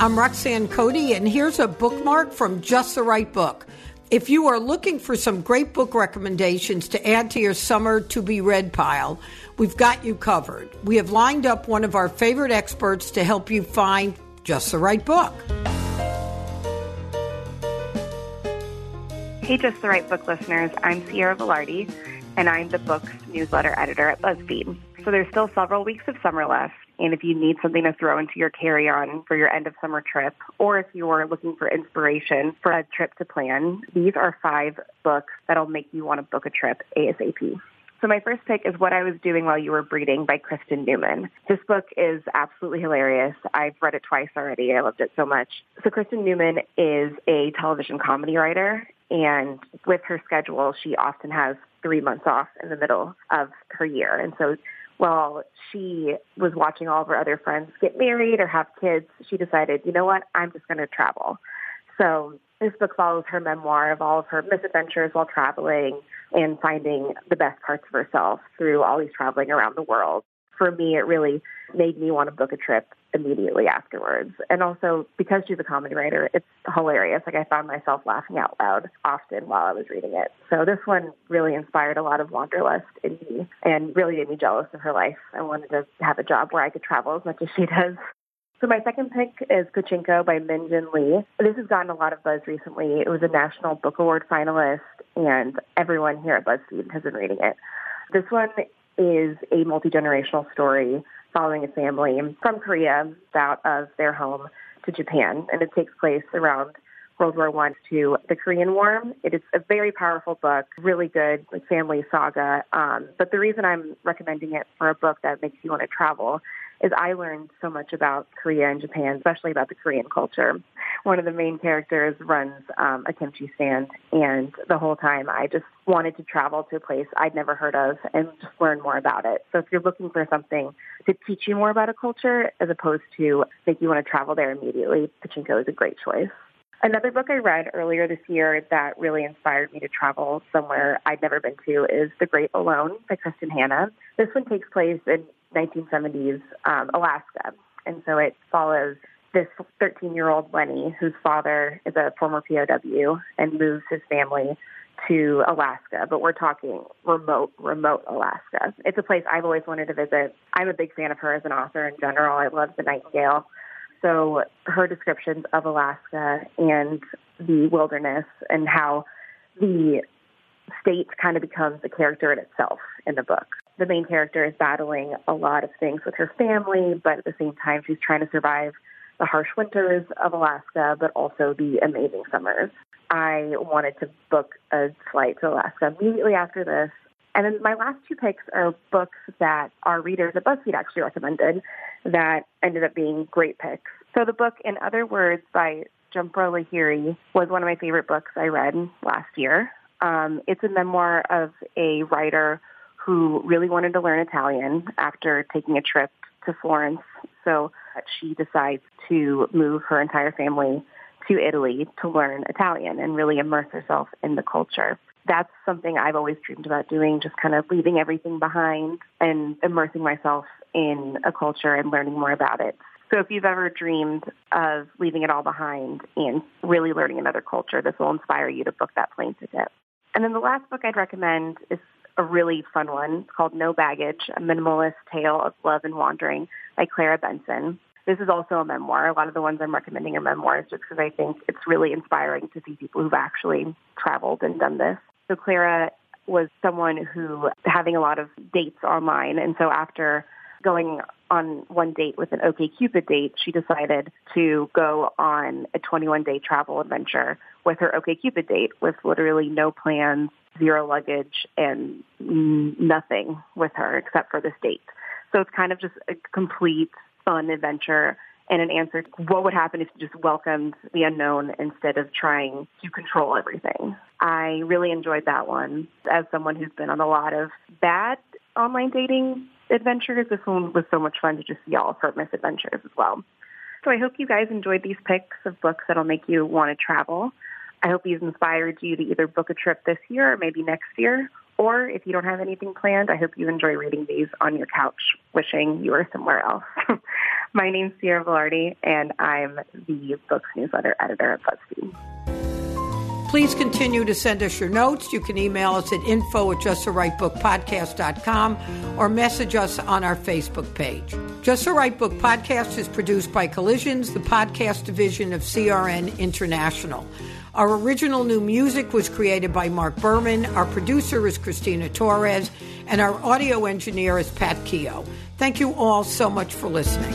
I'm Roxanne Coady, and here's a bookmark from Just the Right Book. If you are looking for some great book recommendations to add to your summer to be read pile, we've got you covered. We have lined up one of our favorite experts to help you find just the right book. Hey, Just the Right Book listeners. I'm Ciera Velarde, and I'm the book's newsletter editor at BuzzFeed. So there's still several weeks of summer left, and if you need something to throw into your carry-on for your end of summer trip, or if you're looking for inspiration for a trip to plan, these are five books that'll make you want to book a trip ASAP. So my first pick is What I Was Doing While You Were Breeding by Kristin Newman. This book is absolutely hilarious. I've read it twice already. I loved it so much. So Kristin Newman is a television comedy writer, and with her schedule, she often has three months off in the middle of her year. And so while she was watching all of her other friends get married or have kids, she decided, you know what, I'm just going to travel. So this book follows her memoir of all of her misadventures while traveling and finding the best parts of herself through all these traveling around the world for me, it really made me want to book a trip immediately afterwards. And also because she's a comedy writer, it's hilarious. Like I found myself laughing out loud often while I was reading it. So this one really inspired a lot of wanderlust in me and really made me jealous of her life. I wanted to have a job where I could travel as much as she does. So my second pick is Pachinko by Min Jin Lee. This has gotten a lot of buzz recently. It was a National Book Award finalist, and everyone here at BuzzFeed has been reading it. This one is a multi-generational story following a family from Korea out of their home to Japan, and it takes place around World War One to the Korean War. It is a very powerful book, really good like family saga. Um, but the reason I'm recommending it for a book that makes you want to travel is I learned so much about Korea and Japan, especially about the Korean culture. One of the main characters runs um, a kimchi stand, and the whole time I just wanted to travel to a place I'd never heard of and just learn more about it. So if you're looking for something to teach you more about a culture as opposed to make you want to travel there immediately, Pachinko is a great choice. Another book I read earlier this year that really inspired me to travel somewhere I'd never been to is The Great Alone by Kristin Hannah. This one takes place in 1970s um, Alaska, and so it follows this 13 year old Leni, whose father is a former POW and moves his family to Alaska, but we're talking remote, remote Alaska. It's a place I've always wanted to visit. I'm a big fan of her as an author in general. I love The Nightingale. So her descriptions of Alaska and the wilderness and how the state kind of becomes a character in itself in the book. The main character is battling a lot of things with her family, but at the same time, she's trying to survive the harsh winters of Alaska, but also the amazing summers. I wanted to book a flight to Alaska immediately after this. And then my last two picks are books that our readers at BuzzFeed actually recommended that ended up being great picks. So the book, In Other Words, by Jhumpa Lahiri, was one of my favorite books I read last year. Um, it's a memoir of a writer who really wanted to learn Italian after taking a trip to Florence. So she decides to move her entire family to Italy to learn Italian and really immerse herself in the culture. That's something I've always dreamed about doing, just kind of leaving everything behind and immersing myself in a culture and learning more about it. So if you've ever dreamed of leaving it all behind and really learning another culture, this will inspire you to book that plane ticket. And then the last book I'd recommend is a really fun one. It's called No Baggage, a minimalist tale of love and wandering by Clara Bensen. This is also a memoir. A lot of the ones I'm recommending are memoirs just because I think it's really inspiring to see people who've actually traveled and done this. So Clara was someone who having a lot of dates online. And so after going on one date with an OKCupid date, she decided to go on a 21 day travel adventure with her OKCupid date with literally no plans, zero luggage, and nothing with her except for this date. So it's kind of just a complete fun adventure and an answer to what would happen if you just welcomed the unknown instead of trying to control everything. I really enjoyed that one. As someone who's been on a lot of bad online dating adventures, this one was so much fun to just see all of her misadventures as well. So I hope you guys enjoyed these picks of books that'll make you want to travel. I hope these inspired you to either book a trip this year or maybe next year. Or if you don't have anything planned, I hope you enjoy reading these on your couch, wishing you were somewhere else. My name's Ciera Velarde, and I'm the books newsletter editor at BuzzFeed. Please continue to send us your notes. You can email us at info at justtherightbookpodcast.com or message us on our Facebook page. Just the Right Book podcast is produced by Collisions, the podcast division of CRN International. Our original new music was created by Mark Berman. Our producer is Christina Torres, and our audio engineer is Pat Keogh. Thank you all so much for listening.